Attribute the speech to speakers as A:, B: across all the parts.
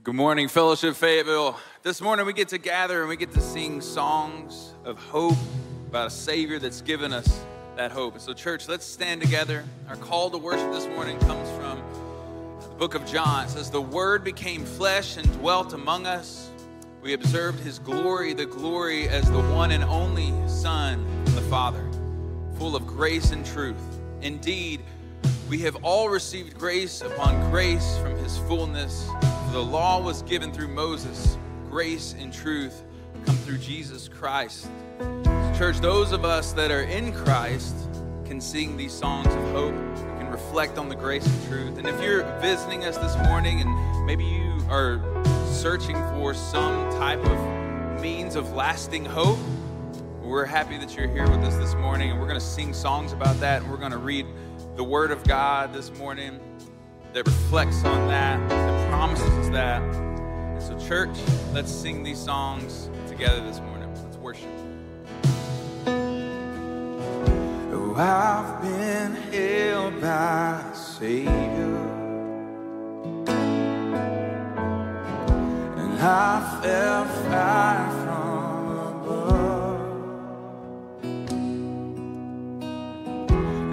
A: Good morning, Fellowship Fayetteville. This morning we get to gather and we get to sing songs of hope about a Savior that's given us that hope. So, church, let's stand together. Our call to worship this morning comes from the book of John. It says, The Word became flesh and dwelt among us. We observed His glory, the glory as the one and only Son of the Father, full of grace and truth. Indeed, we have all received grace upon grace from His fullness. The law was given through Moses, grace and truth come through Jesus Christ. Church, those of us that are in Christ can sing these songs of hope. We can reflect on the grace and truth. And if you're visiting us this morning and maybe you are searching for some type of means of lasting hope, we're happy that you're here with us this morning. And we're going to sing songs about that. And we're going to read the Word of God this morning that reflects on that, that promises that. And so, church, let's sing these songs together this morning. Let's worship.
B: Oh, I've been held by a Savior, and I felt fire from above,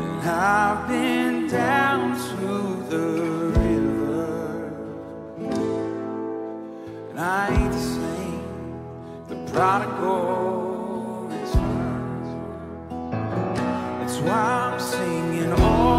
B: and I've been down to the river, and I ain't the same. The prodigal returns. That's why I'm singing all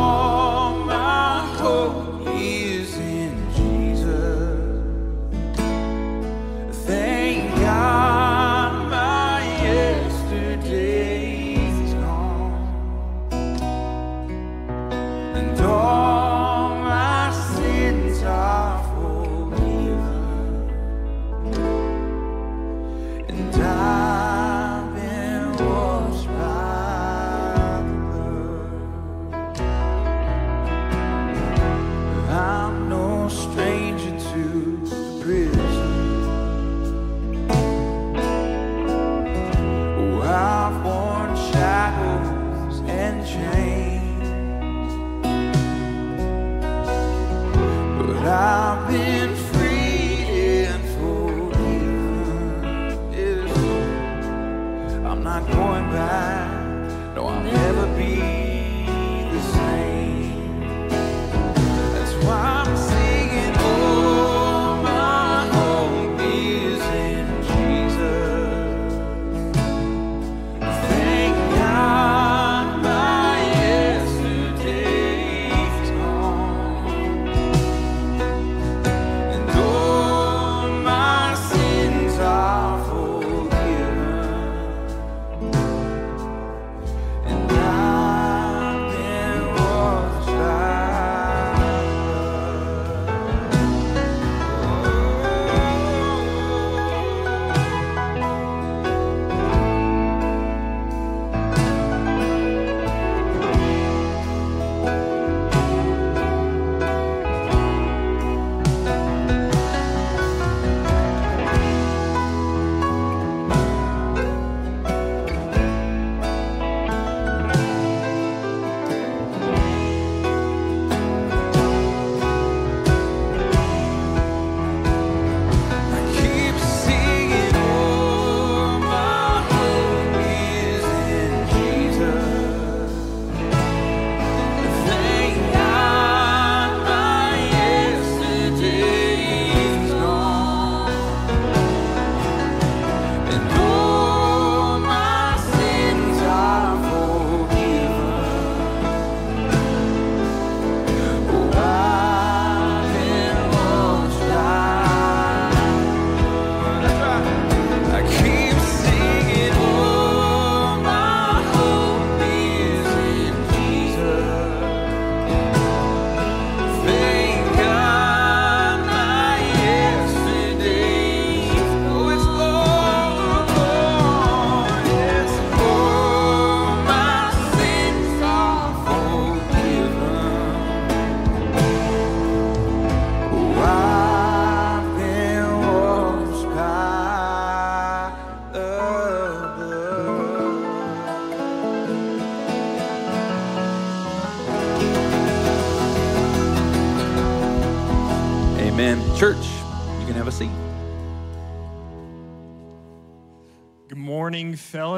B: washed by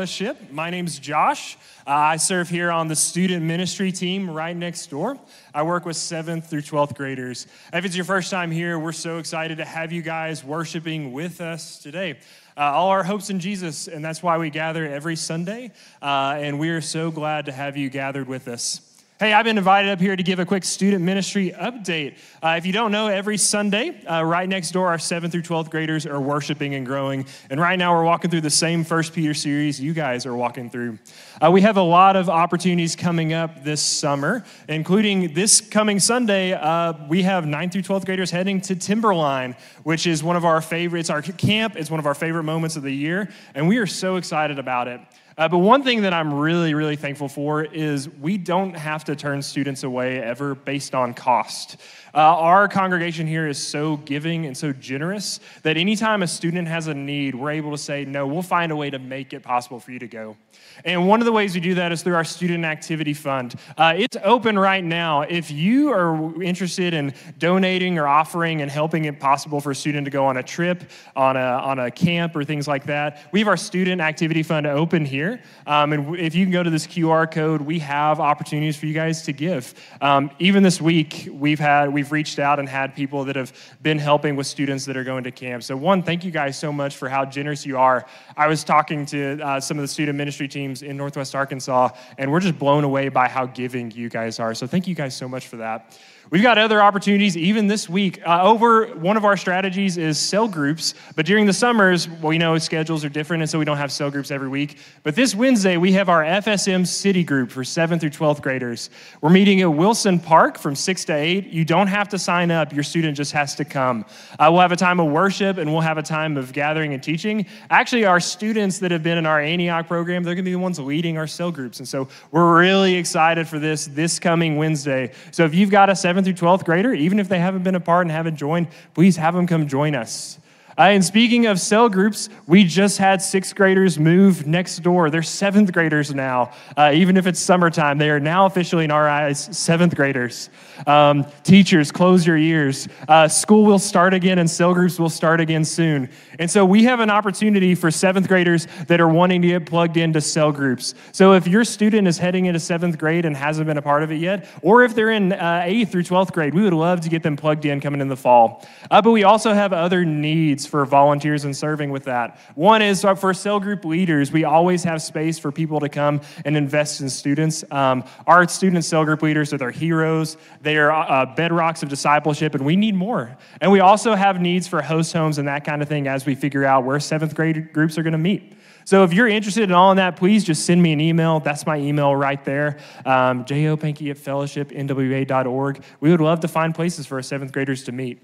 C: fellowship. My name's Josh. Uh, I serve here on the student ministry team right next door. I work with 7th through 12th graders. If it's your first time here, we're so excited to have you guys worshiping with us today. Uh, all our hopes in Jesus, and that's why we gather every Sunday. Uh, and we are so glad to have you gathered with us. Hey, I've been invited up here to give a quick student ministry update. Uh, if you don't know, every Sunday, uh, right next door, our 7th through 12th graders are worshiping and growing. And right now, we're walking through the same First Peter series you guys are walking through. Uh, we have a lot of opportunities coming up this summer, including this coming Sunday. Uh, we have 9th through 12th graders heading to Timberline, which is one of our favorites. Our camp it's one of our favorite moments of the year, and we are so excited about it. Uh, but one thing that I'm really, really thankful for is we don't have to turn students away ever based on cost. Uh, our congregation here is so giving and so generous that anytime a student has a need, we're able to say, no, we'll find a way to make it possible for you to go. And one of the ways we do that is through our Student Activity Fund. Uh, it's open right now. If you are interested in donating or offering and helping it possible for a student to go on a trip, on a, on a camp, or things like that, we have our Student Activity Fund open here. Um, and if you can go to this QR code, we have opportunities for you guys to give. Um, even this week, we've had we've reached out and had people that have been helping with students that are going to camp. So one, thank you guys so much for how generous you are. I was talking to uh, some of the student ministry teams in Northwest Arkansas, and we're just blown away by how giving you guys are. So thank you guys so much for that. We've got other opportunities even this week. Uh, over one of our strategies is cell groups, but during the summers, we know schedules are different, and so we don't have cell groups every week. But this Wednesday, we have our FSM City Group for 7th through 12th graders. We're meeting at Wilson Park from 6 to 8. You don't have to sign up, your student just has to come. Uh, we'll have a time of worship, and we'll have a time of gathering and teaching. Actually, our students that have been in our Antioch program, they're going to be the ones leading our cell groups. And so we're really excited for this this coming Wednesday. So if you've got a 7th through 12th grader, even if they haven't been a part and haven't joined, please have them come join us. Uh, and speaking of cell groups, we just had sixth graders move next door. They're seventh graders now. Uh, even if it's summertime, they are now officially, in our eyes, seventh graders. Um, teachers, close your ears. Uh, school will start again and cell groups will start again soon. And so we have an opportunity for seventh graders that are wanting to get plugged into cell groups. So if your student is heading into seventh grade and hasn't been a part of it yet, or if they're in uh, eighth through 12th grade, we would love to get them plugged in coming in the fall. Uh, but we also have other needs for volunteers and serving with that. One is uh, for cell group leaders, we always have space for people to come and invest in students. Um, our student cell group leaders are their heroes, they are uh, bedrocks of discipleship, and we need more. And we also have needs for host homes and that kind of thing as we figure out where seventh grade groups are going to meet. So if you're interested in all in that, please just send me an email. That's my email right there, um, jopanky at fellowshipnwa.org. We would love to find places for our seventh graders to meet.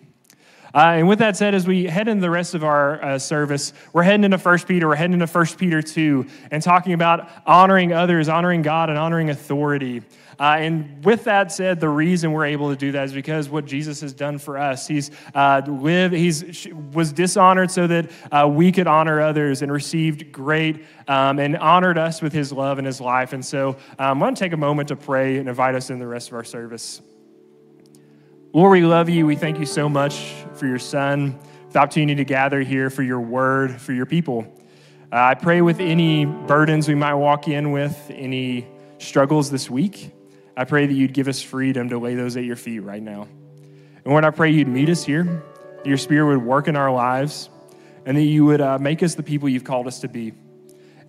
C: Uh, and with that said, as we head into the rest of our uh, service, we're heading into 1 Peter, we're heading into 1 Peter 2, and talking about honoring others, honoring God, and honoring authority. Uh, and with that said, the reason we're able to do that is because what Jesus has done for us. He's uh, lived, he's was dishonored so that uh, we could honor others, and received great um, and honored us with his love and his life. And so, um, I want to take a moment to pray and invite us in the rest of our service. Lord, we love you. We thank you so much for your son, the opportunity to gather here for your word, for your people. Uh, I pray with any burdens we might walk in with, any struggles this week, I pray that you'd give us freedom to lay those at your feet right now. And Lord, I pray you'd meet us here, your spirit would work in our lives, and that you would uh, make us the people you've called us to be.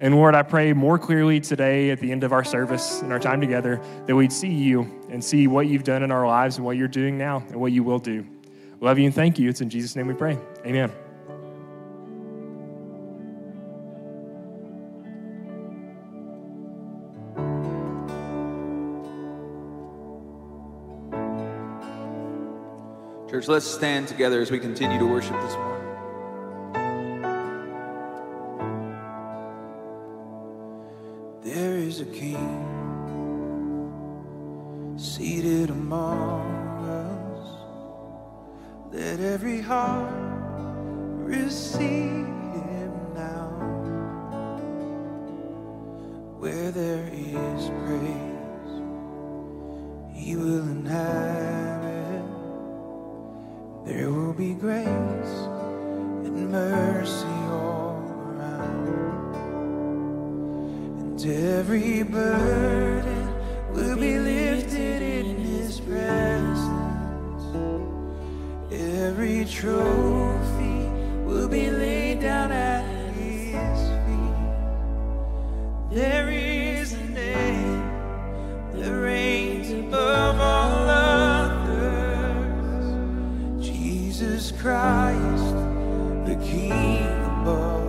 C: And Lord, I pray more clearly today at the end of our service and our time together that we'd see you and see what you've done in our lives and what you're doing now and what you will do. Love you and thank you. It's in Jesus' name we pray. Amen.
A: Church, let's stand together as we continue to worship this morning.
B: among us. Let every heart receive him now. Where there is praise, he will inhabit. There will be grace and mercy all around. And every burden will be lifted in Every trophy will be laid down at His feet. There is a name that reigns above all others. Jesus Christ, the King above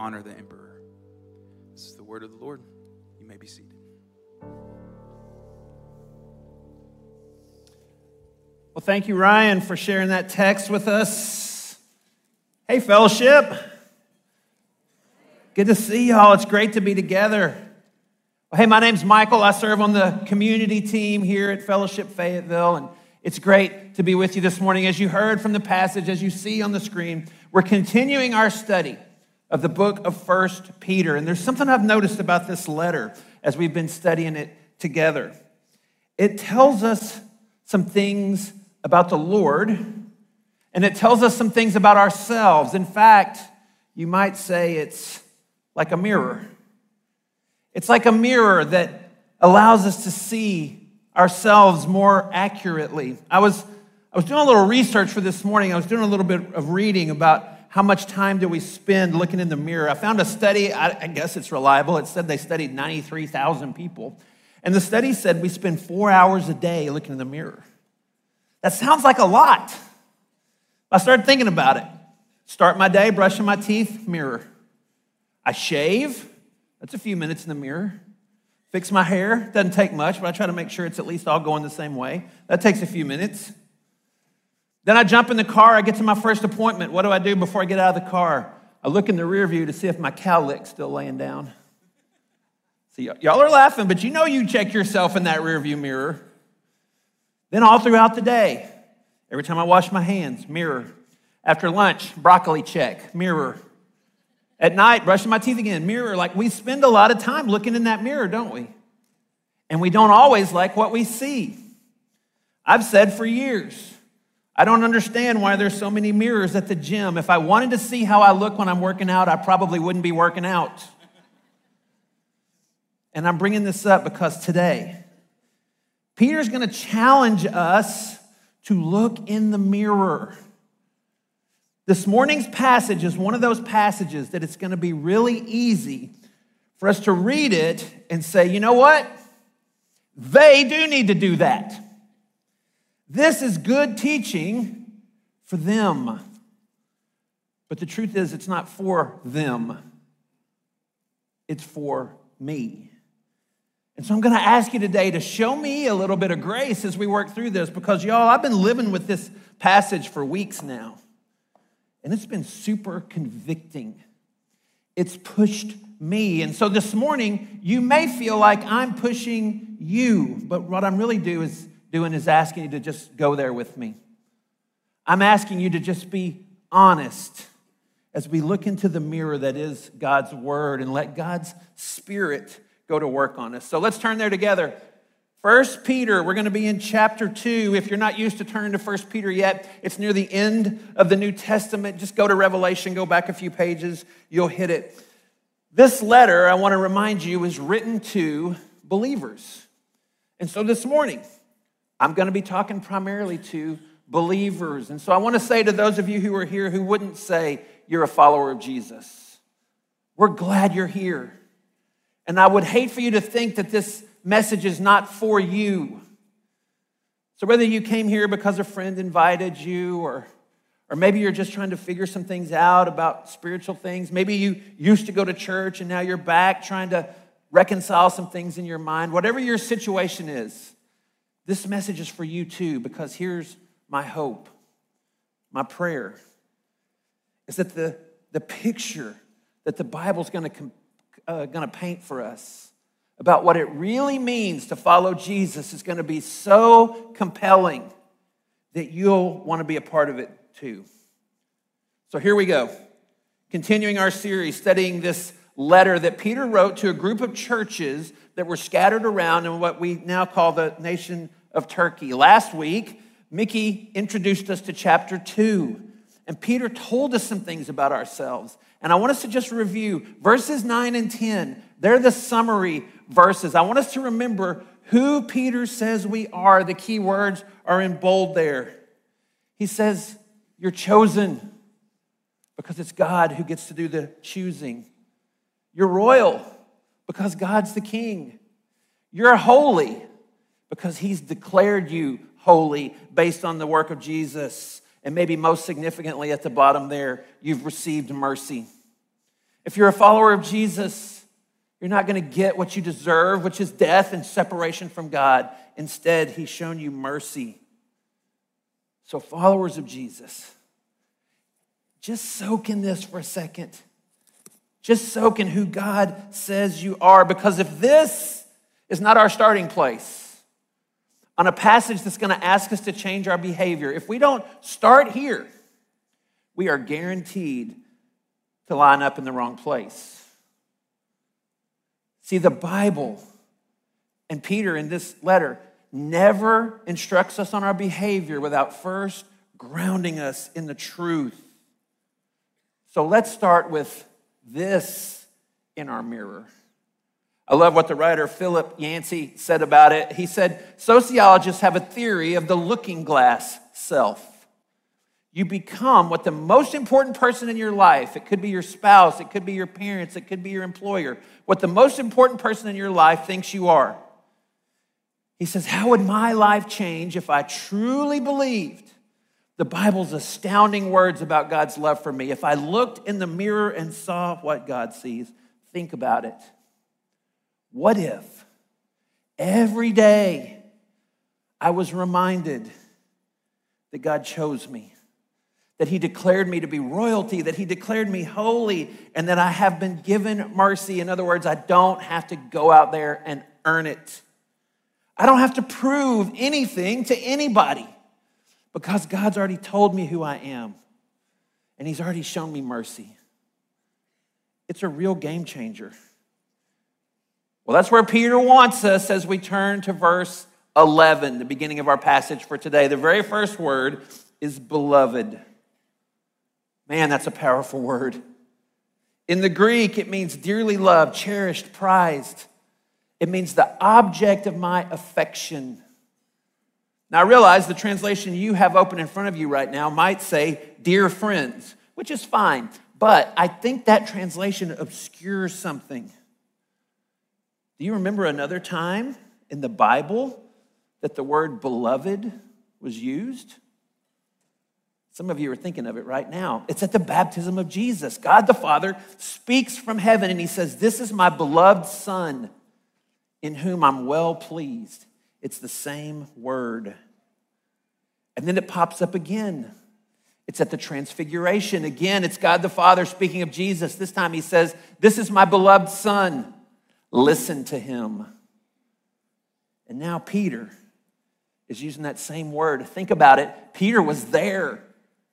A: honor the emperor. This is the word of the Lord. You may be seated.
D: Well, thank you, Ryan, for sharing that text with us. Hey, fellowship. Good to see y'all. It's great to be together. Well, hey, my name's Michael. I serve on the community team here at Fellowship Fayetteville, and it's great to be with you this morning. As you heard from the passage, as you see on the screen, we're continuing our study of the book of First Peter. And there's something I've noticed about this letter as we've been studying it together. It tells us some things about the Lord, and it tells us some things about ourselves. In fact, you might say it's like a mirror. It's like a mirror that allows us to see ourselves more accurately. I was, I was doing a little research for this morning. I was doing a little bit of reading about how much time do we spend looking in the mirror. I found a study, I, I guess it's reliable. It said they studied 93,000 people. And the study said we spend four hours a day looking in the mirror. That sounds like a lot. I started thinking about it. Start my day brushing my teeth, mirror. I shave, that's a few minutes in the mirror. Fix my hair, doesn't take much, but I try to make sure it's at least all going the same way. That takes a few minutes. Then I jump in the car, I get to my first appointment. What do I do before I get out of the car? I look in the rear view to see if my cowlick's still laying down. See, y'all are laughing, but you know you check yourself in that rear view mirror. Then all throughout the day, every time I wash my hands, mirror. After lunch, broccoli check, mirror. At night, brushing my teeth again, mirror. Like we spend a lot of time looking in that mirror, don't we? And we don't always like what we see. I've said for years, I don't understand why there's so many mirrors at the gym. If I wanted to see how I look when I'm working out, I probably wouldn't be working out. And I'm bringing this up because today, Peter's going to challenge us to look in the mirror. This morning's passage is one of those passages that it's going to be really easy for us to read it and say, you know what? They do need to do that. This is good teaching for them. But the truth is, it's not for them, it's for me. And so I'm going to ask you today to show me a little bit of grace as we work through this because, y'all, I've been living with this passage for weeks now. And it's been super convicting. It's pushed me. And so this morning, you may feel like I'm pushing you, but what I'm really do is, doing is asking you to just go there with me. I'm asking you to just be honest as we look into the mirror that is God's word and let God's spirit go to work on us. So let's turn there together. First Peter, we're going to be in chapter 2. If you're not used to turning to First Peter yet, it's near the end of the New Testament. Just go to Revelation, go back a few pages, you'll hit it. This letter, I want to remind you, is written to believers. And so this morning, I'm going to be talking primarily to believers. And so I want to say to those of you who are here who wouldn't say you're a follower of Jesus, we're glad you're here. And I would hate for you to think that this message is not for you. So, whether you came here because a friend invited you, or, or maybe you're just trying to figure some things out about spiritual things, maybe you used to go to church and now you're back trying to reconcile some things in your mind, whatever your situation is, this message is for you too, because here's my hope, my prayer is that the, the picture that the Bible's to uh, to paint for us about what it really means to follow Jesus is to be so compelling that you'll want to be a part of it too. So here we go. Continuing our series, studying this letter that Peter wrote to a group of churches that were scattered around in what we now call the nation of Turkey. Last week, Mickey introduced us to chapter 2, and Peter told us some things about ourselves. And I want us to just review verses 9 and 10. They're the summary verses. I want us to remember who Peter says we are. The key words are in bold there. He says, You're chosen because it's God who gets to do the choosing. You're royal because God's the king. You're holy because he's declared you holy based on the work of Jesus. And maybe most significantly at the bottom there, you've received mercy. If you're a follower of Jesus, you're not going to get what you deserve, which is death and separation from God. Instead, he's shown you mercy. So, followers of Jesus, just soak in this for a second. Just soak in who God says you are, because if this is not our starting place, on a passage that's going to ask us to change our behavior, if we don't start here, we are guaranteed to line up in the wrong place. See, the Bible and Peter in this letter never instructs us on our behavior without first grounding us in the truth. So let's start with this in our mirror. I love what the writer Philip Yancey said about it. He said, Sociologists have a theory of the looking glass self. You become what the most important person in your life, it could be your spouse, it could be your parents, it could be your employer, what the most important person in your life thinks you are. He says, How would my life change if I truly believed the Bible's astounding words about God's love for me? If I looked in the mirror and saw what God sees, think about it. What if every day I was reminded that God chose me? that he declared me to be royalty, that he declared me holy, and that I have been given mercy. In other words, I don't have to go out there and earn it. I don't have to prove anything to anybody because God's already told me who I am and He's already shown me mercy. It's a real game changer. Well, that's where Peter wants us as we turn to verse 11, the beginning of our passage for today. The very first word is beloved. Man, that's a powerful word. In the Greek, it means dearly loved, cherished, prized. It means the object of my affection. Now, I realize the translation you have open in front of you right now might say, Dear friends, which is fine, but I think that translation obscures something. Do you remember another time in the Bible that the word beloved was used? Some of you are thinking of it right now. It's at the baptism of Jesus. God the Father speaks from heaven and he says, This is my beloved Son in whom I'm well pleased. It's the same word. And then it pops up again. It's at the transfiguration. Again, it's God the Father speaking of Jesus. This time he says, This is my beloved Son. Listen to him. And now Peter is using that same word. Think about it. Peter was there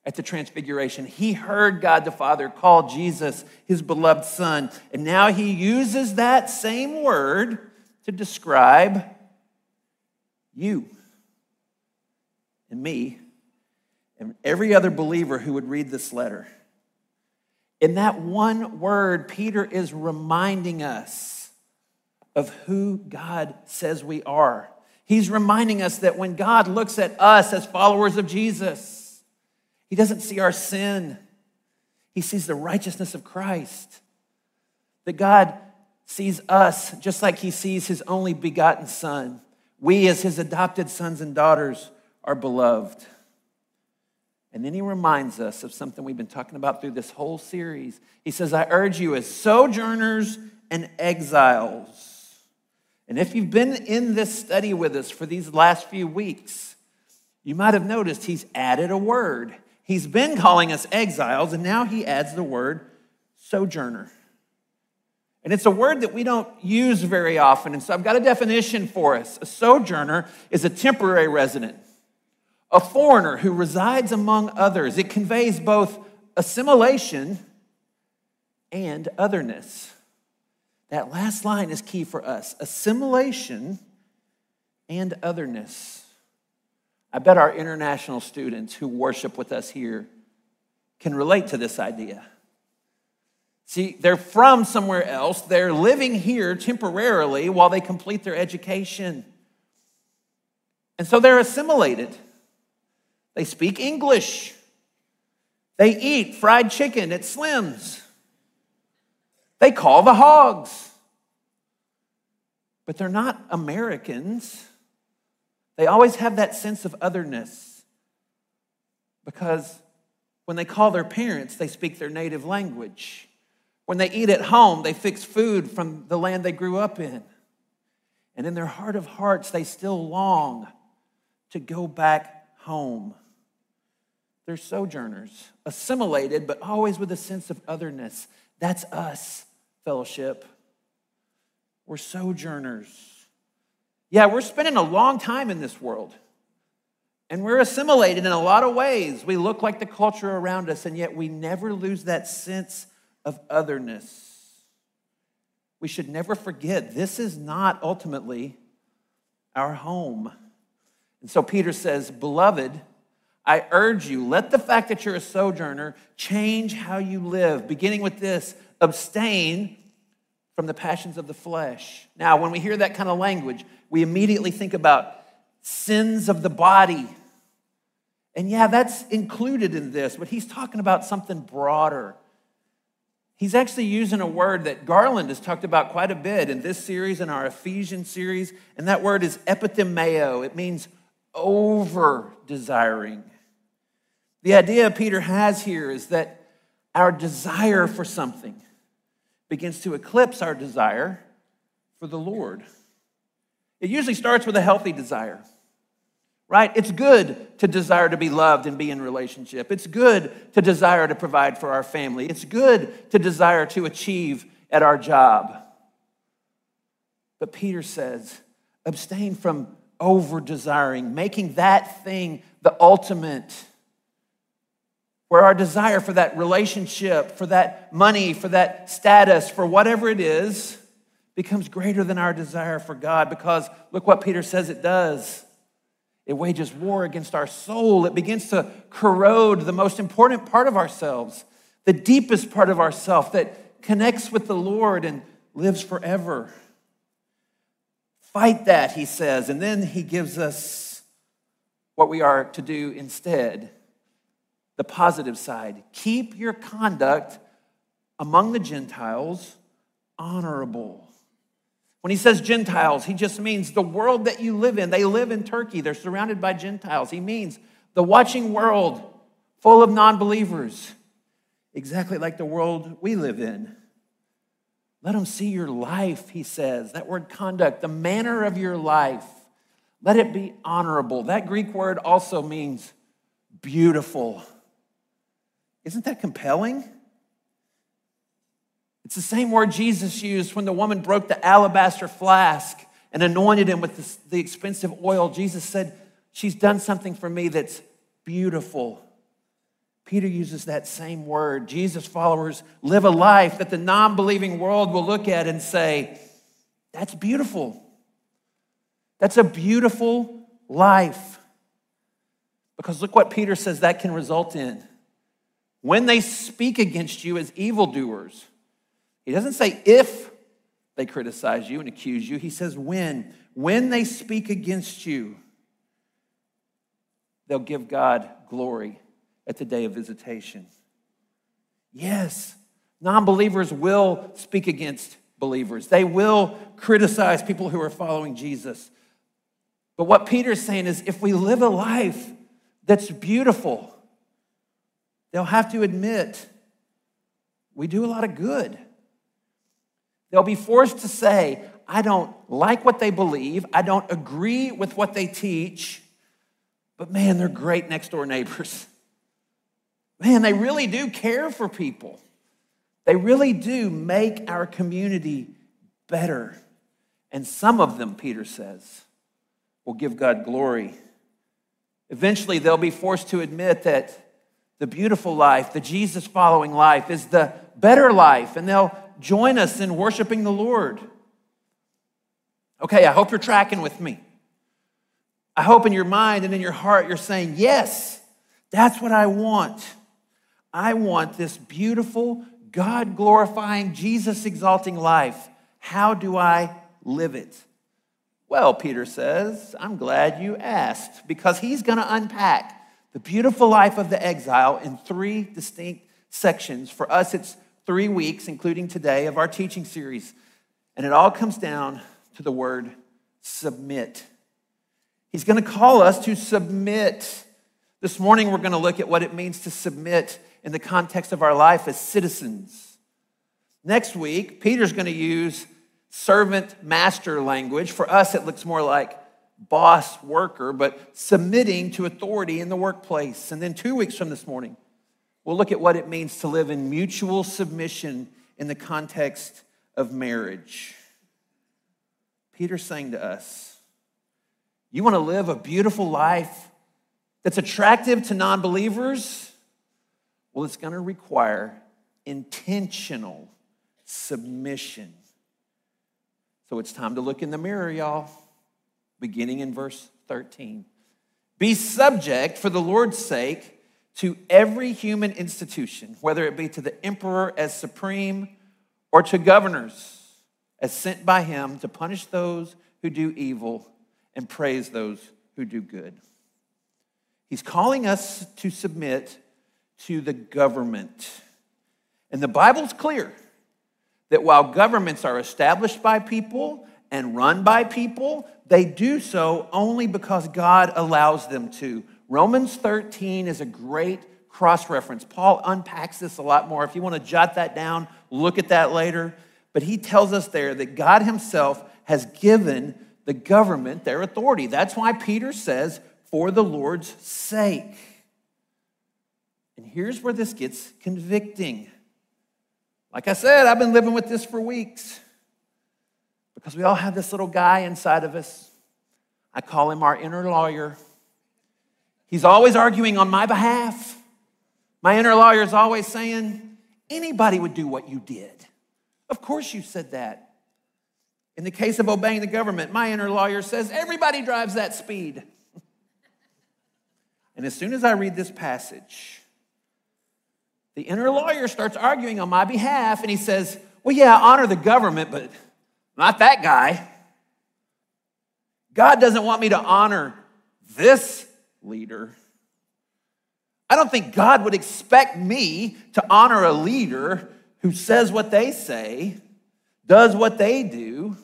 D: at the transfiguration. He heard God the Father call Jesus his beloved Son. And now he uses that same word to describe you and me and every other believer who would read this letter. In that one word, Peter is reminding us of who God says we are. He's reminding us that when God looks at us as followers of Jesus, He doesn't see our sin, He sees the righteousness of Christ. That God sees us just like he sees his only begotten son. We, as his adopted sons and daughters, are beloved. And then he reminds us of something we've been talking about through this whole series. He says, I urge you as sojourners and exiles. And if you've been in this study with us for these last few weeks, you might have noticed he's added a word. He's been calling us exiles, and now he adds the word sojourner. And it's a word that we don't use very often. And so I've got a definition for us. A sojourner is a temporary resident, a foreigner who resides among others. It conveys both assimilation and otherness. That last line is key for us assimilation and otherness. I bet our international students who worship with us here can relate to this idea. See, they're from somewhere else. They're living here temporarily while they complete their education. And so they're assimilated. They speak English. They eat fried chicken at Slim's. They call the hogs. but they're not Americans. They always have that sense of otherness because when they call their parents, they speak their native language. When they eat at home, they fix food from the land they grew up in. And in their heart of hearts, they still long to go back home. They're sojourners, assimilated, but always with a sense of otherness. That's us, fellowship. We're sojourners. Yeah, we're spending a long time in this world. And we're assimilated in a lot of ways. We look like the culture around us, and yet we never lose that sense of otherness. We should never forget this is not ultimately our home. And so Peter says, Beloved, I urge you, let the fact that you're a sojourner change how you live, beginning with this abstain from the passions of the flesh. Now, when we hear that kind of language, we immediately think about sins of the body. And yeah, that's included in this, but he's talking about something broader. He's actually using a word that Garland has talked about quite a bit in this series and our Ephesians series, and that word is epithumeo. It means over desiring. The idea Peter has here is that our desire for something begins to eclipse our desire for the Lord. It usually starts with a healthy desire, right? It's good to desire to be loved and be in relationship. It's good to desire to provide for our family. It's good to desire to achieve at our job. But Peter says, abstain from over desiring, making that thing the ultimate. Where our desire for that relationship, for that money, for that status, for whatever it is, becomes greater than our desire for God because look what Peter says it does. It wages war against our soul. It begins to corrode the most important part of ourselves, the deepest part of ourself that connects with the Lord and lives forever. Fight that, he says, and then he gives us what we are to do instead the positive side. Keep your conduct among the Gentiles honorable. When he says Gentiles, he just means the world that you live in. They live in Turkey, they're surrounded by Gentiles. He means the watching world full of non believers, exactly like the world we live in. Let them see your life, he says. That word conduct, the manner of your life. Let it be honorable. That Greek word also means beautiful. Isn't that compelling? It's the same word Jesus used when the woman broke the alabaster flask and anointed him with the, expensive oil. Jesus said, She's done something for me that's beautiful. Peter uses that same word. Jesus' followers live a life that the non believing world will look at and say, That's beautiful. That's a beautiful life. Because look what Peter says that can result in. When they speak against you as evildoers, he doesn't say if they criticize you and accuse you, he says when. When they speak against you, they'll give God glory at the day of visitation. Yes, non believers will speak against believers, they will criticize people who are following Jesus. But what Peter's saying is if we live a life that's beautiful, they'll have to admit we do a lot of good. They'll be forced to say, I don't like what they believe, I don't agree with what they teach, but man, they're great next door neighbors. Man, they really do care for people. They really do make our community better. And some of them, Peter says, will give God glory. Eventually, they'll be forced to admit that the beautiful life, the Jesus following life, is the better life, and they'll join us in worshiping the Lord. Okay, I hope you're tracking with me. I hope in your mind and in your heart you're saying, Yes, that's what I want. I want this beautiful, God glorifying, Jesus exalting life. How do I live it? Well, Peter says, I'm glad you asked because he's going to unpack the beautiful life of the exile in three distinct sections. For us, it's three weeks, including today, of our teaching series. And it all comes down to the word submit. He's going to call us to submit. This morning, we're going to look at what it means to submit in the context of our life as citizens. Next week, Peter's going to use servant master language. For us, it looks more like boss worker, but submitting to authority in the workplace. And then two weeks from this morning, we'll look at what it means to live in mutual submission in the context of marriage. Peter's saying to us, You want to live a beautiful life that's attractive to non believers? Well, it's going to require intentional submission. So it's time to look in the mirror, y'all beginning in verse 13. Be subject for the Lord's sake to every human institution, whether it be to the emperor as supreme or to governors as sent by him to punish those who do evil and praise those who do good. He's calling us to submit to the government. And the Bible's clear that while governments are established by people and run by people, they do so only because God allows them to. Romans 13 is a great cross reference. Paul unpacks this a lot more. If you want to jot that down, look at that later. But he tells us there that God himself has given the government their authority. That's why Peter says, for the Lord's sake. And here's where this gets convicting. Like I said, I've been living with this for weeks because we all have this little guy inside of us. I call him our inner lawyer. He's always arguing on my behalf. My inner lawyer is always saying, anybody would do what you did. Of course, you said that. In the case of obeying the government, my inner lawyer says, everybody drives that speed. and as soon as I read this passage, the inner lawyer starts arguing on my behalf and he says, Well, yeah, honor the government, but not that guy. God doesn't want me to honor this leader. I don't think God would expect me to honor a leader who says what they say, does what they do,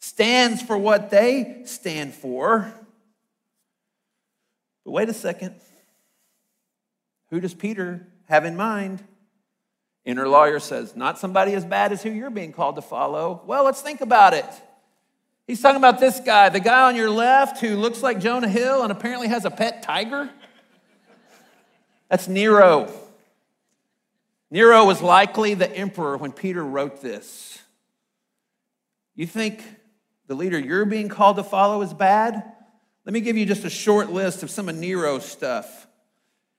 D: stands for what they stand for. But wait a second. Who does Peter have in mind? Inner lawyer says, not somebody as bad as who you're being called to follow. Well, let's think about it. He's talking about this guy, the guy on your left who looks like Jonah Hill and apparently has a pet tiger. That's Nero. Nero was likely the emperor when Peter wrote this. You think the leader you're being called to follow is bad? Let me give you just a short list of some of Nero's stuff.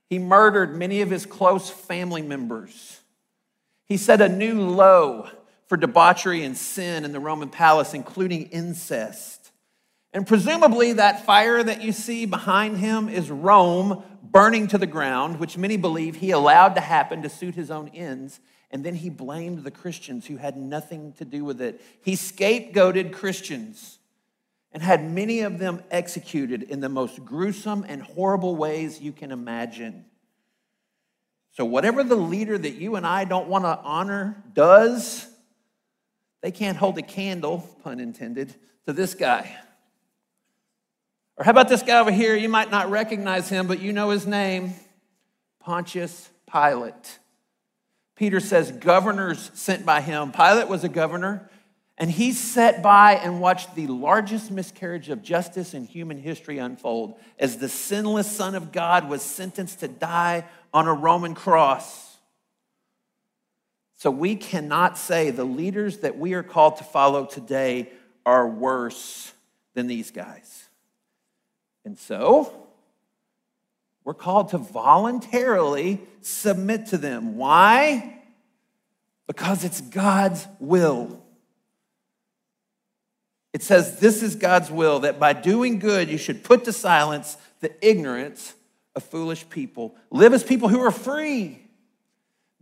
D: He murdered many of his close family members. He set a new low for debauchery and sin in the Roman palace, including incest. And presumably, that fire that you see behind him is Rome burning to the ground, which many believe he allowed to happen to suit his own ends. And then he blamed the Christians who had nothing to do with it. He scapegoated Christians and had many of them executed in the most gruesome and horrible ways you can imagine. So, whatever the leader that you and I don't want to honor does, they can't hold a candle, pun intended, to this guy. Or how about this guy over here? You might not recognize him, but you know his name Pontius Pilate. Peter says governors sent by him. Pilate was a governor, and he sat by and watched the largest miscarriage of justice in human history unfold as the sinless Son of God was sentenced to die on a Roman cross. So we cannot say the leaders that we are called to follow today are worse than these guys. And so we're called to voluntarily submit to them. Why? Because it's God's will. It says, This is God's will, that by doing good you should put to silence the ignorance of foolish people. Live as people who are free,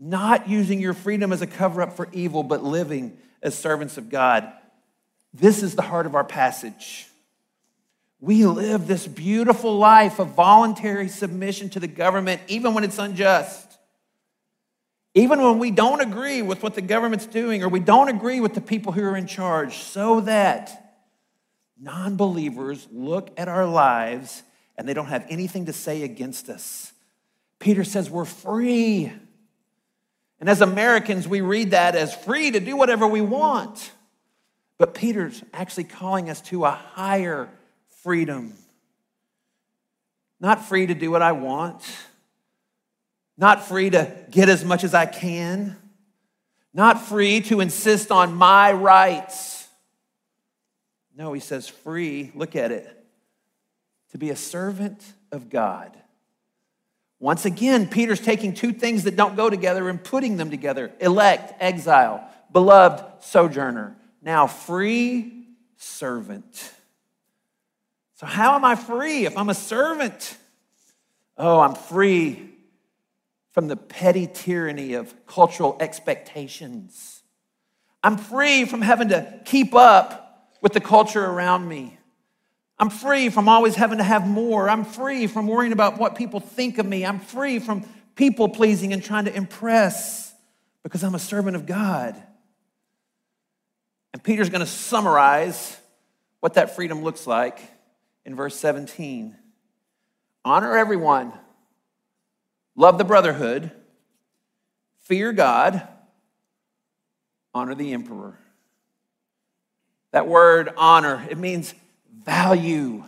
D: not using your freedom as a cover up for evil, but living as servants of God. This is the heart of our passage. We live this beautiful life of voluntary submission to the government, even when it's unjust. Even when we don't agree with what the government's doing or we don't agree with the people who are in charge, so that non believers look at our lives and they don't have anything to say against us. Peter says we're free. And as Americans, we read that as free to do whatever we want. But Peter's actually calling us to a higher freedom. Not free to do what I want, not free to get as much as I can, not free to insist on my rights. No, he says free, look at it, to be a servant of God. Once again, Peter's taking two things that don't go together and putting them together elect, exile, beloved, sojourner. Now, free servant. So, how am I free if I'm a servant? Oh, I'm free from the petty tyranny of cultural expectations. I'm free from having to keep up with the culture around me. I'm free from always having to have more. I'm free from worrying about what people think of me. I'm free from people pleasing and trying to impress because I'm a servant of God. And Peter's going to summarize what that freedom looks like in verse 17. Honor everyone love the brotherhood, fear God, honor the emperor. That word honor, it means value.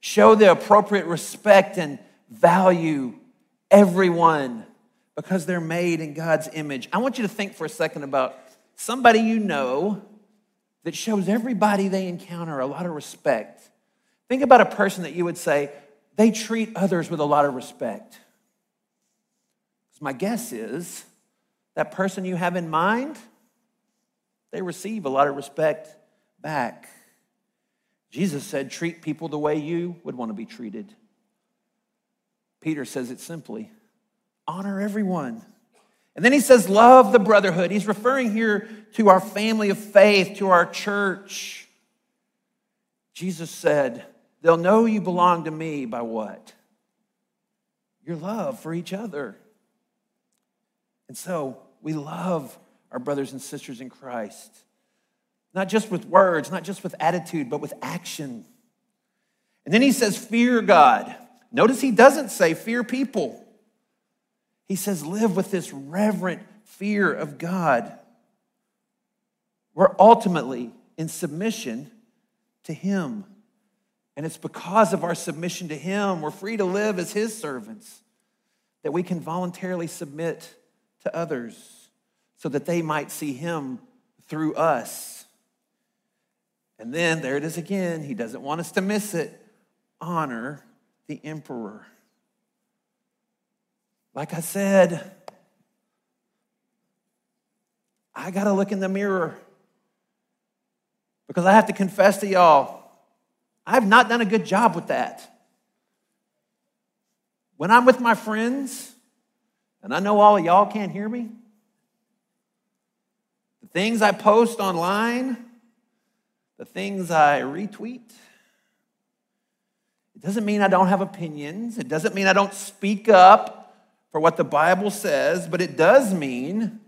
D: Show the appropriate respect and value everyone because they're made in God's image. I want you to think for a second about somebody you know that shows everybody they encounter a lot of respect. Think about a person that you would say, they treat others with a lot of respect. My guess is that person you have in mind, they receive a lot of respect back. Jesus said, treat people the way you would want to be treated. Peter says it simply honor everyone. And then he says, love the brotherhood. He's referring here to our family of faith, to our church. Jesus said, they'll know you belong to me by what? Your love for each other. And so we love our brothers and sisters in Christ, not just with words, not just with attitude, but with action. And then he says, Fear God. Notice he doesn't say fear people. He says, Live with this reverent fear of God. We're ultimately in submission to Him. And it's because of our submission to Him, we're free to live as His servants, that we can voluntarily submit to others so that they might see him through us. And then there it is again. He doesn't want us to miss it. Honor the emperor. Like I said, I got to look in the mirror because I have to confess to y'all, I've not done a good job with that. When I'm with my friends, and I know all of y'all can't hear me. The things I post online, the things I retweet, it doesn't mean I don't have opinions. It doesn't mean I don't speak up for what the Bible says, but it does mean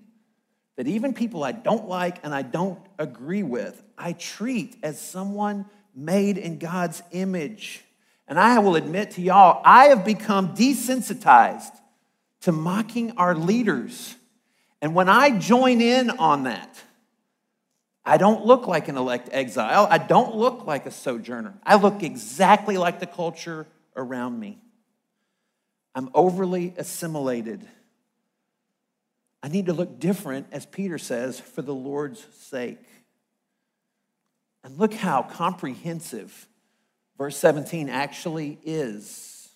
D: that even people I don't like and I don't agree with, I treat as someone made in God's image. And I will admit to y'all, I have become desensitized to mocking our leaders. And when I join in on that, I don't look like an elect exile. I don't look like a sojourner. I look exactly like the culture around me. I'm overly assimilated. I need to look different, as Peter says, for the Lord's sake. And look how comprehensive verse 17 actually is.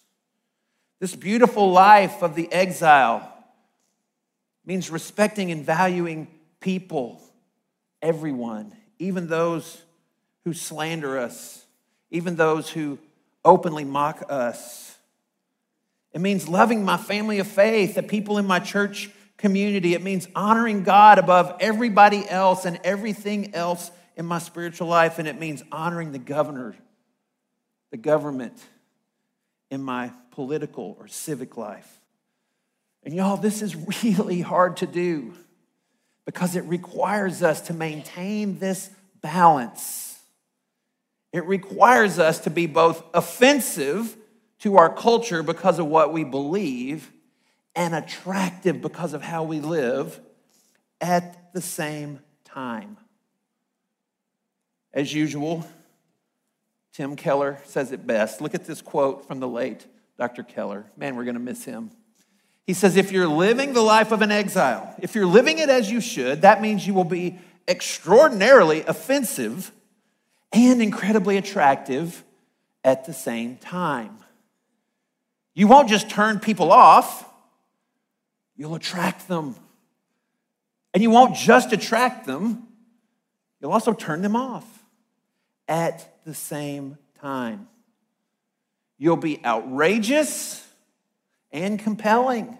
D: This beautiful life of the exile means respecting and valuing people, everyone, even those who slander us, even those who openly mock us. It means loving my family of faith, the people in my church community. It means honoring God above everybody else and everything else in my spiritual life. And it means honoring the governor, the government in my political or civic life. And y'all, this is really hard to do because it requires us to maintain this balance. It requires us to be both offensive to our culture because of what we believe and attractive because of how we live at the same time. As usual, Tim Keller says it best. Look at this quote from the late Dr. Keller. Man, we're going to miss him. He says, If you're living the life of an exile, if you're living it as you should, that means you will be extraordinarily offensive and incredibly attractive at the same time. You won't just turn people off, you'll attract them. And you won't just attract them, you'll also turn them off at the same time. You'll be outrageous and compelling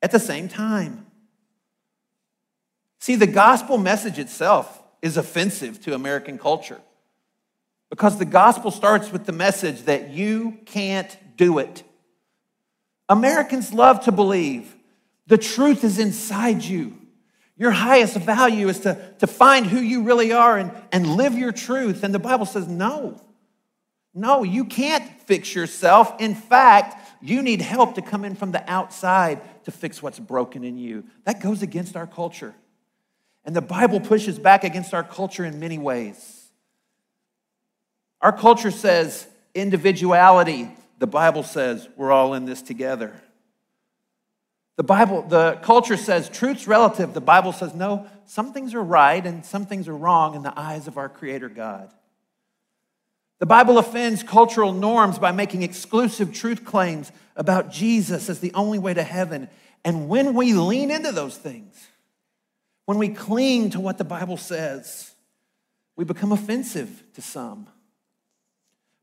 D: at the same time. See, the gospel message itself is offensive to American culture because the gospel starts with the message that you can't do it. Americans love to believe the truth is inside you. Your highest value is to, to find who you really are and, and live your truth. And the Bible says, no, no, you can't fix yourself. In fact, you need help to come in from the outside to fix what's broken in you. That goes against our culture. And the Bible pushes back against our culture in many ways. Our culture says individuality. The Bible says we're all in this together. The Bible, the culture says truth's relative. The Bible says no, some things are right and some things are wrong in the eyes of our Creator God. The Bible offends cultural norms by making exclusive truth claims about Jesus as the only way to heaven. And when we lean into those things, when we cling to what the Bible says, we become offensive to some.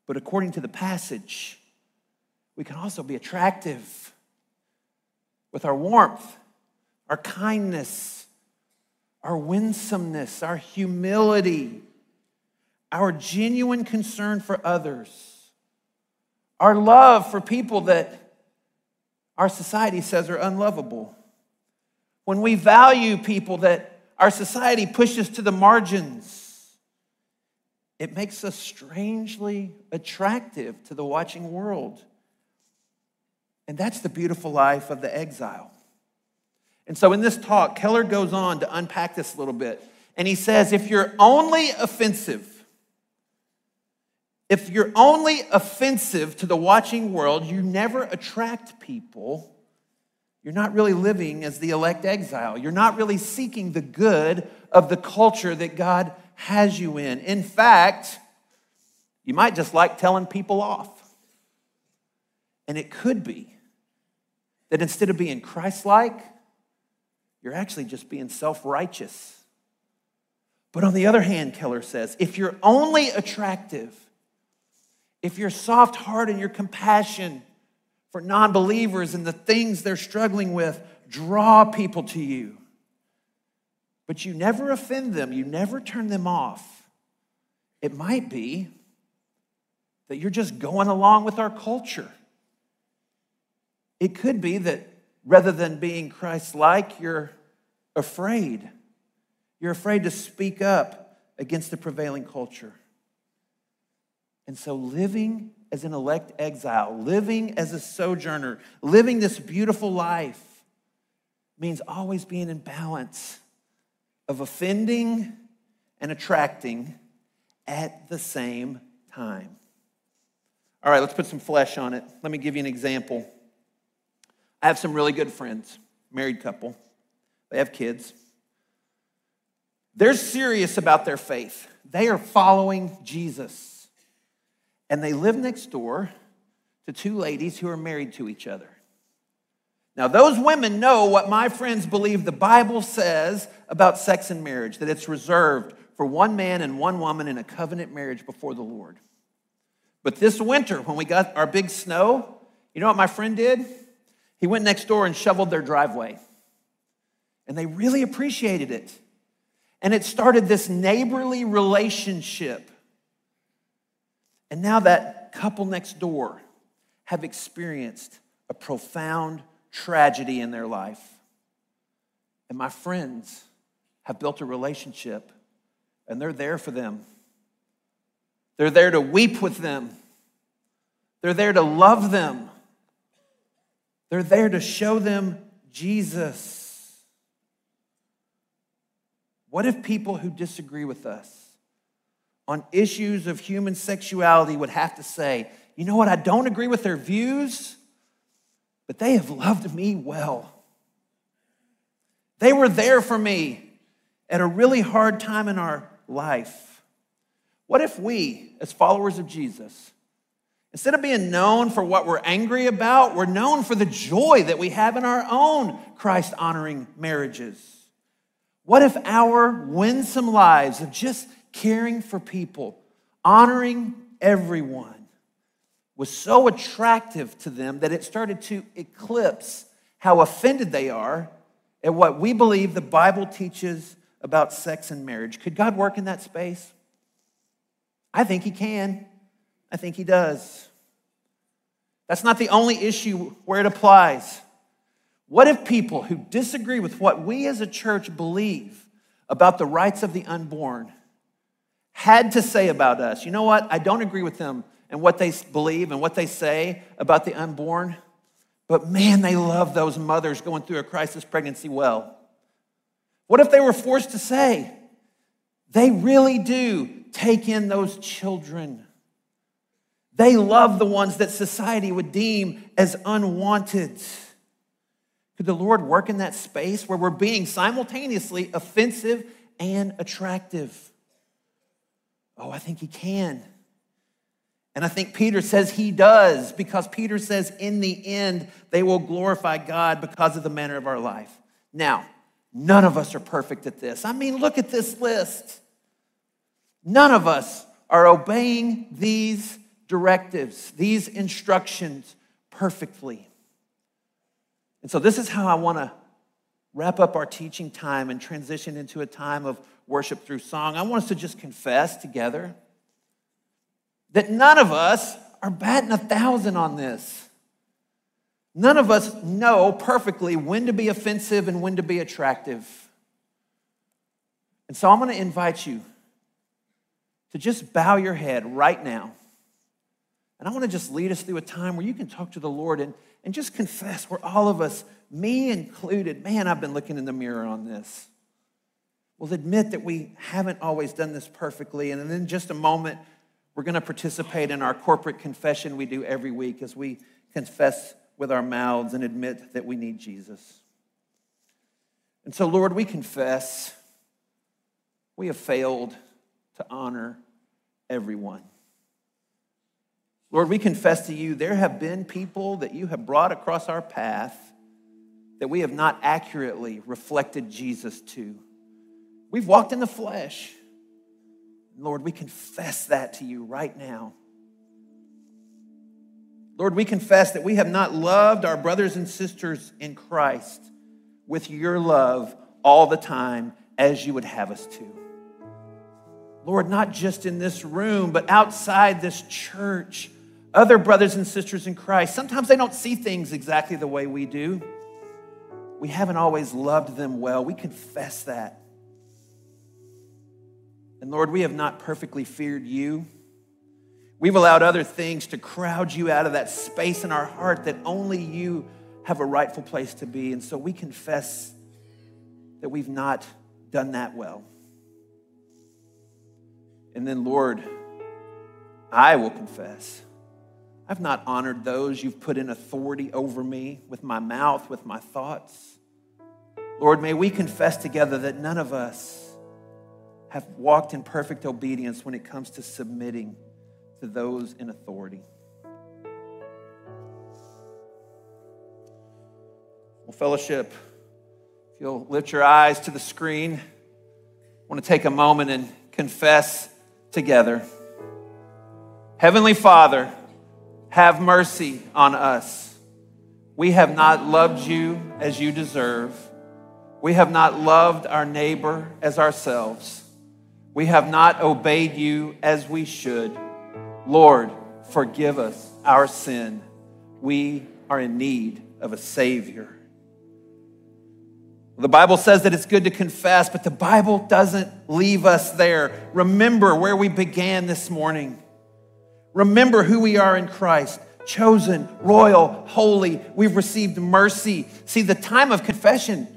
D: But according to the passage, we can also be attractive with our warmth, our kindness, our winsomeness, our humility our genuine concern for others, our love for people that our society says are unlovable, when we value people that our society pushes to the margins, it makes us strangely attractive to the watching world. And that's the beautiful life of the exile. And so in this talk, Keller goes on to unpack this a little bit. And he says if you're only offensive, if you're only offensive to the watching world, you never attract people. You're not really living as the elect exile. You're not really seeking the good of the culture that God has you in. In fact, you might just like telling people off. And it could be that instead of being Christ like, you're actually just being self righteous. But on the other hand, Keller says, if you're only attractive, if you're soft heart and your compassion for non believers and the things they're struggling with, draw people to you. But you never offend them, you never turn them off. It might be that you're just going along with our culture. It could be that rather than being Christ like, you're afraid. You're afraid to speak up against the prevailing culture. And so, living as an elect exile, living as a sojourner, living this beautiful life means always being in balance of offending and attracting at the same time. All right, let's put some flesh on it. Let me give you an example. I have some really good friends, married couple. They have kids. They're serious about their faith. They are following Jesus and they live next door to two ladies who are married to each other. Now, those women know what my friends believe the Bible says about sex and marriage, that it's reserved for one man and one woman in a covenant marriage before the Lord. But this winter, when we got our big snow, you know what my friend did? He went next door and shoveled their driveway. And they really appreciated it. And it started this neighborly relationship and now that couple next door have experienced a profound tragedy in their life. And my friends have built a relationship and they're there for them. They're there to weep with them. They're there to love them. They're there to show them Jesus. What if people who disagree with us on issues of human sexuality would have to say, you know what, I don't agree with their views, but they have loved me well. They were there for me at a really hard time in our life. What if we, as followers of Jesus, instead of being known for what we're angry about, we're known for the joy that we have in our own Christ honoring marriages? What if our winsome lives of just caring for people, honoring everyone, was so attractive to them that it started to eclipse how offended they are at what we believe the Bible teaches about sex and marriage. Could God work in that space? I think He can. I think He does. That's not the only issue where it applies. What if people who disagree with what we as a church believe about the rights of the unborn had to say about us, you know what? I don't agree with them and what they believe and what they say about the unborn, but man, they love those mothers going through a crisis pregnancy well. What if they were forced to say, they really do take in those children? They love the ones that society would deem as unwanted. Could the Lord work in that space where we're being simultaneously offensive and attractive? Oh, I think he can. And I think Peter says he does because Peter says, in the end, they will glorify God because of the manner of our life. Now, none of us are perfect at this. I mean, look at this list. None of us are obeying these directives, these instructions perfectly. And so, this is how I want to wrap up our teaching time and transition into a time of worship through song, I want us to just confess together that none of us are batting a thousand on this. None of us know perfectly when to be offensive and when to be attractive. And so I'm going to invite you to just bow your head right now. And I want to just lead us through a time where you can talk to the Lord and, and just confess where all of us, me included, man, I've been looking in the mirror on this. We'll admit that we haven't always done this perfectly. And in just a moment, we're going to participate in our corporate confession we do every week as we confess with our mouths and admit that we need Jesus. And so, Lord, we confess we have failed to honor everyone. Lord, we confess to you there have been people that you have brought across our path that we have not accurately reflected Jesus to. We've walked in the flesh. Lord, we confess that to you right now. Lord, we confess that we have not loved our brothers and sisters in Christ with your love all the time as you would have us to. Lord, not just in this room, but outside this church, other brothers and sisters in Christ. Sometimes they don't see things exactly the way we do. We haven't always loved them well. We confess that. And Lord, we have not perfectly feared you. We've allowed other things to crowd you out of that space in our heart that only you have a rightful place to be. And so we confess that we've not done that well. And then, Lord, I will confess. I've not honored those you've put in authority over me with my mouth, with my thoughts. Lord, may we confess together that none of us have walked in perfect obedience when it comes to submitting to those in authority. Well, fellowship, if you'll lift your eyes to the screen, I want to take a moment and confess together. Heavenly Father, have mercy on us. We have not loved you as you deserve. We have not loved our neighbor as ourselves. We have not obeyed you as we should. Lord, forgive us our sin. We are in need of a Savior. The Bible says that it's good to confess, but the Bible doesn't leave us there. Remember where we began this morning. Remember who we are in Christ chosen, royal, holy. We've received mercy. See, the time of confession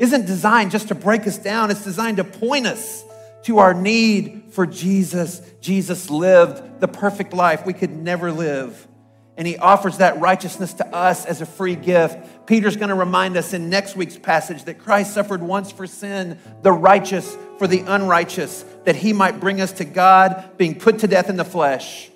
D: isn't designed just to break us down, it's designed to point us to our need for Jesus. Jesus lived the perfect life we could never live. And he offers that righteousness to us as a free gift. Peter's going to remind us in next week's passage that Christ suffered once for sin, the righteous for the unrighteous, that he might bring us to God, being put to death in the flesh,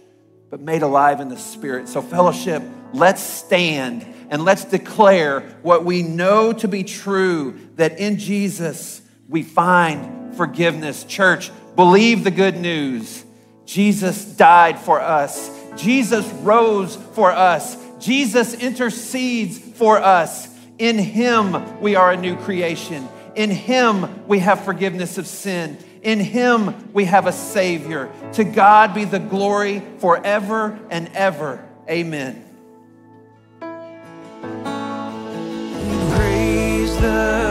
D: but made alive in the spirit. So, fellowship, let's stand and let's declare what we know to be true that in Jesus we find forgiveness. Church, believe the good news. Jesus died for us, Jesus rose for us, Jesus intercedes for us. In Him, we are a new creation. In Him, we have forgiveness of sin. In Him, we have a Savior. To God be the glory forever and ever. Amen.
B: Praise the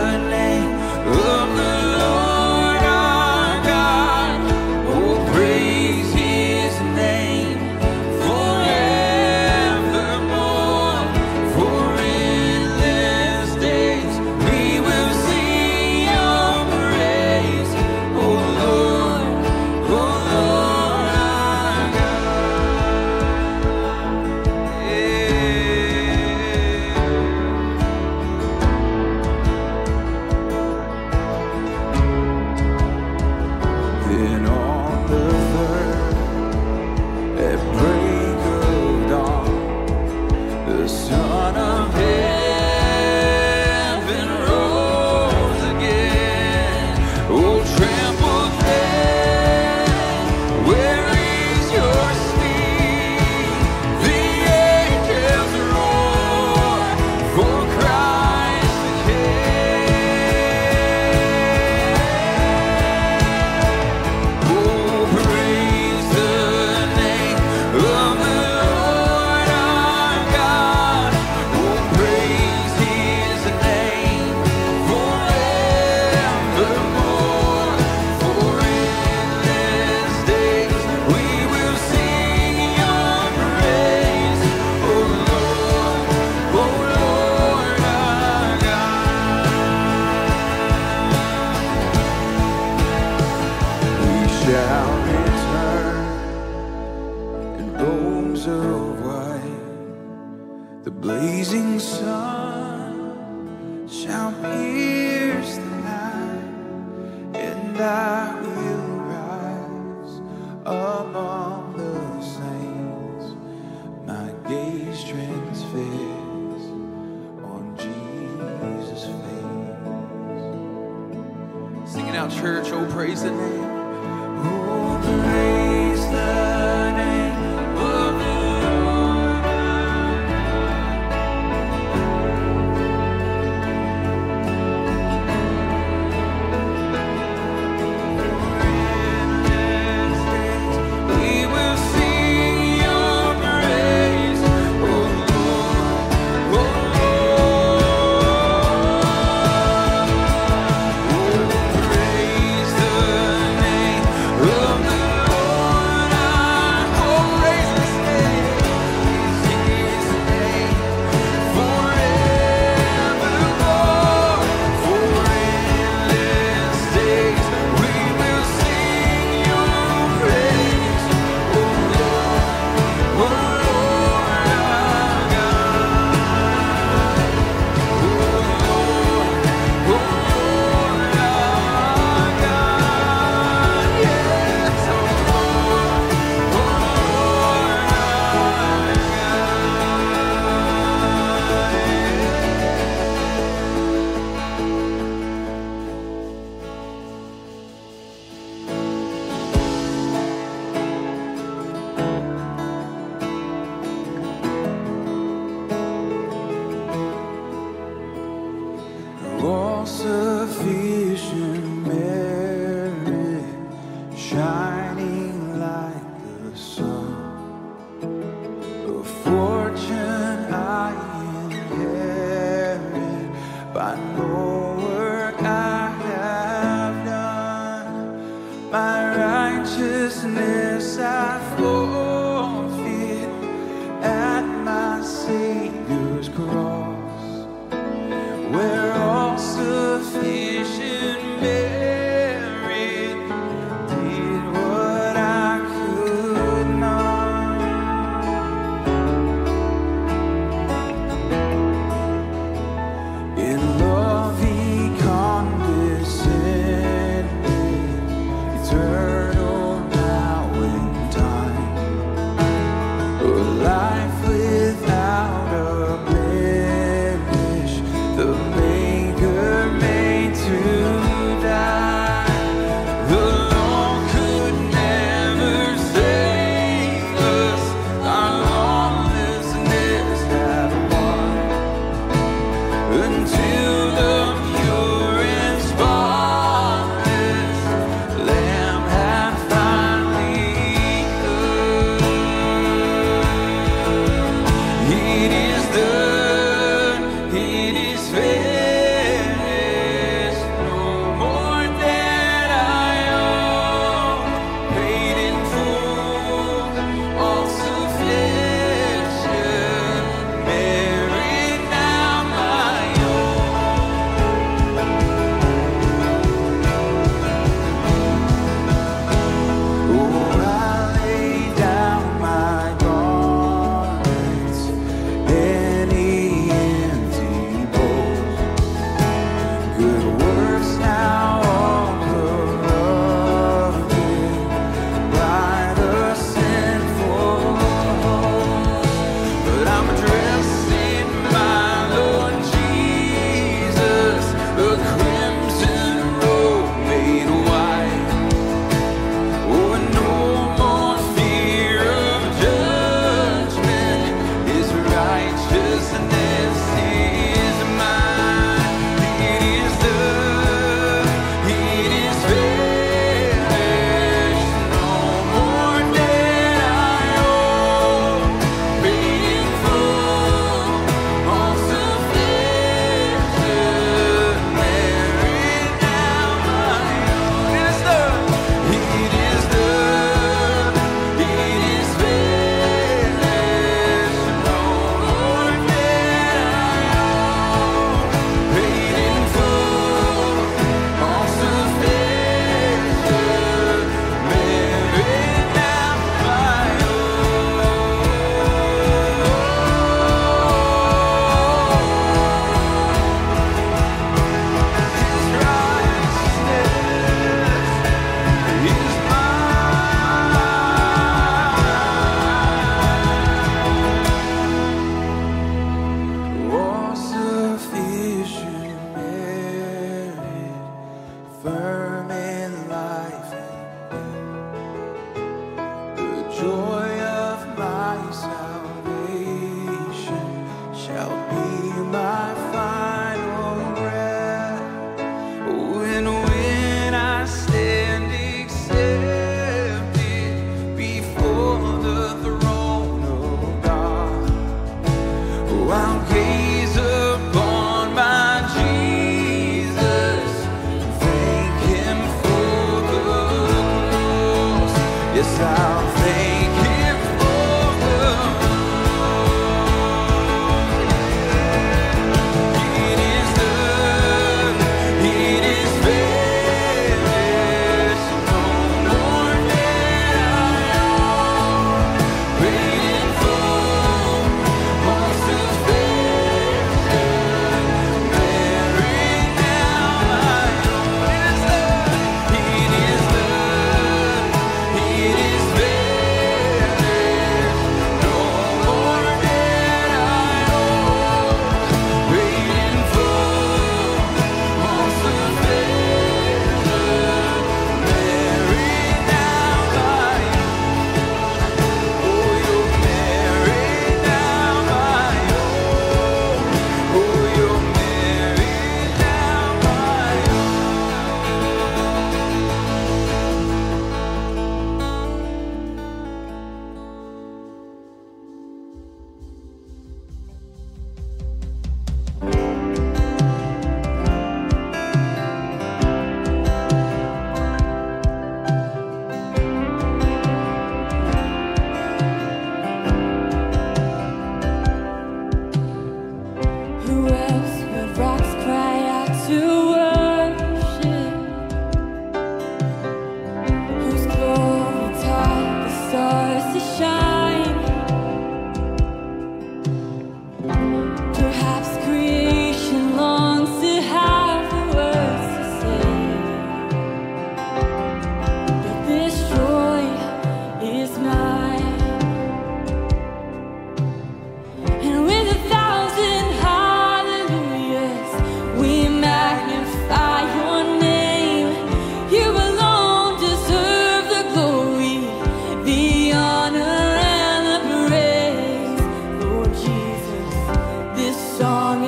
B: Yes,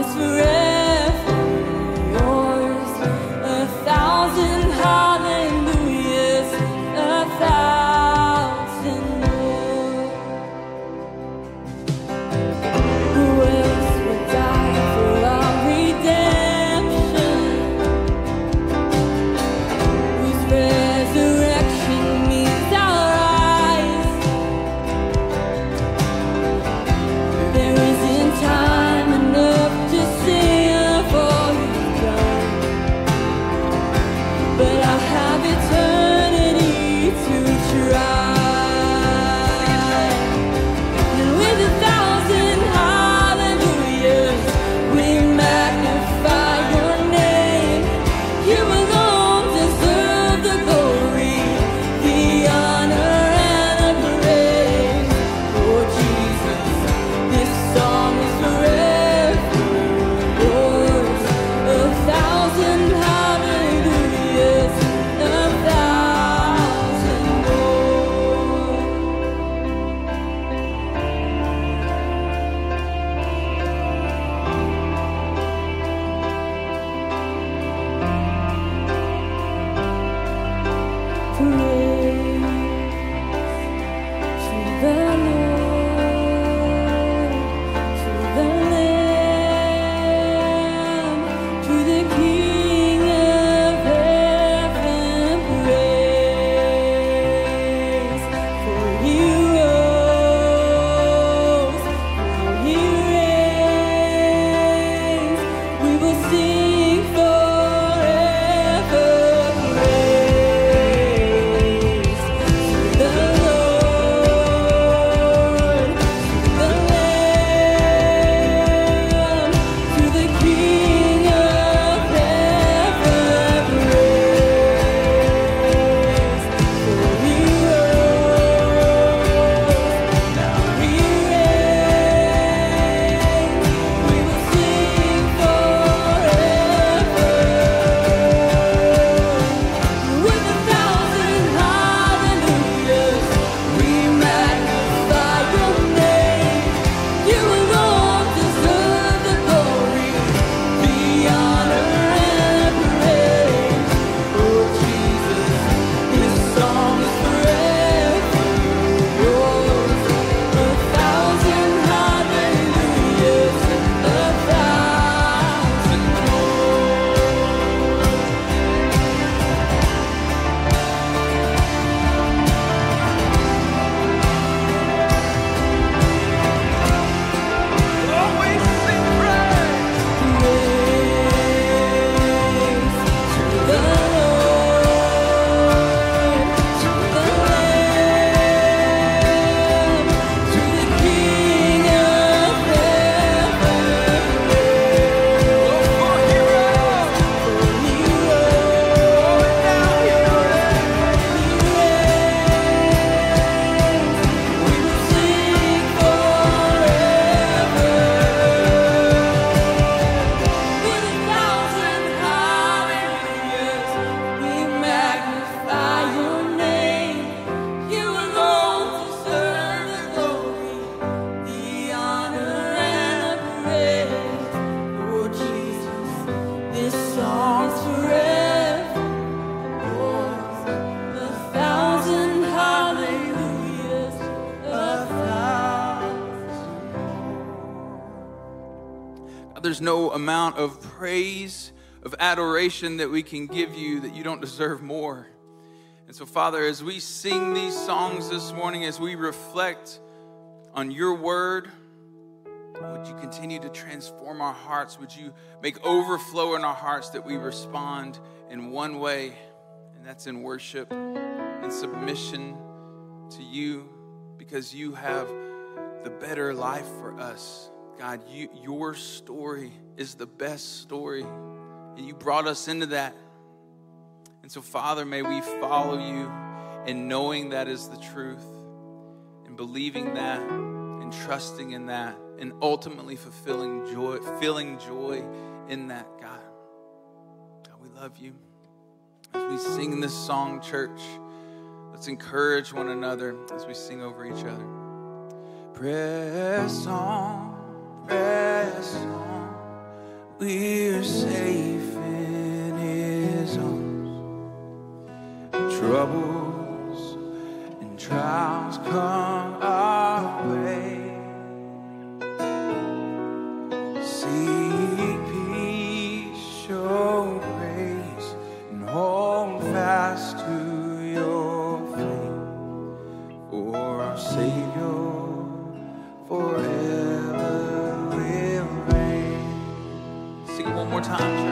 B: is
E: forever
B: adoration that we can give you that you don't deserve more. And so, Father, as we sing these songs this morning, as we reflect on your word, would you continue to transform our hearts? Would you make overflow in our hearts that we respond in one way, and that's in worship and submission to you because you have the better life for us. God, you, your story is the best story, and you brought us into that. And so, Father, may we follow you in knowing that is the truth, and believing that, and trusting in that, and ultimately fulfilling joy, feeling joy in that, God. God, we love you. As we sing this song, church, let's encourage one another as we sing over each other. Press on, press on. We're safe in His arms. Troubles and trials come our Sing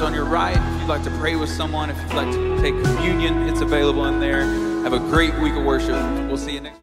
B: on your right. If you'd like to pray with someone, if you'd like to take communion, it's available in there. Have a great week of worship. We'll see you next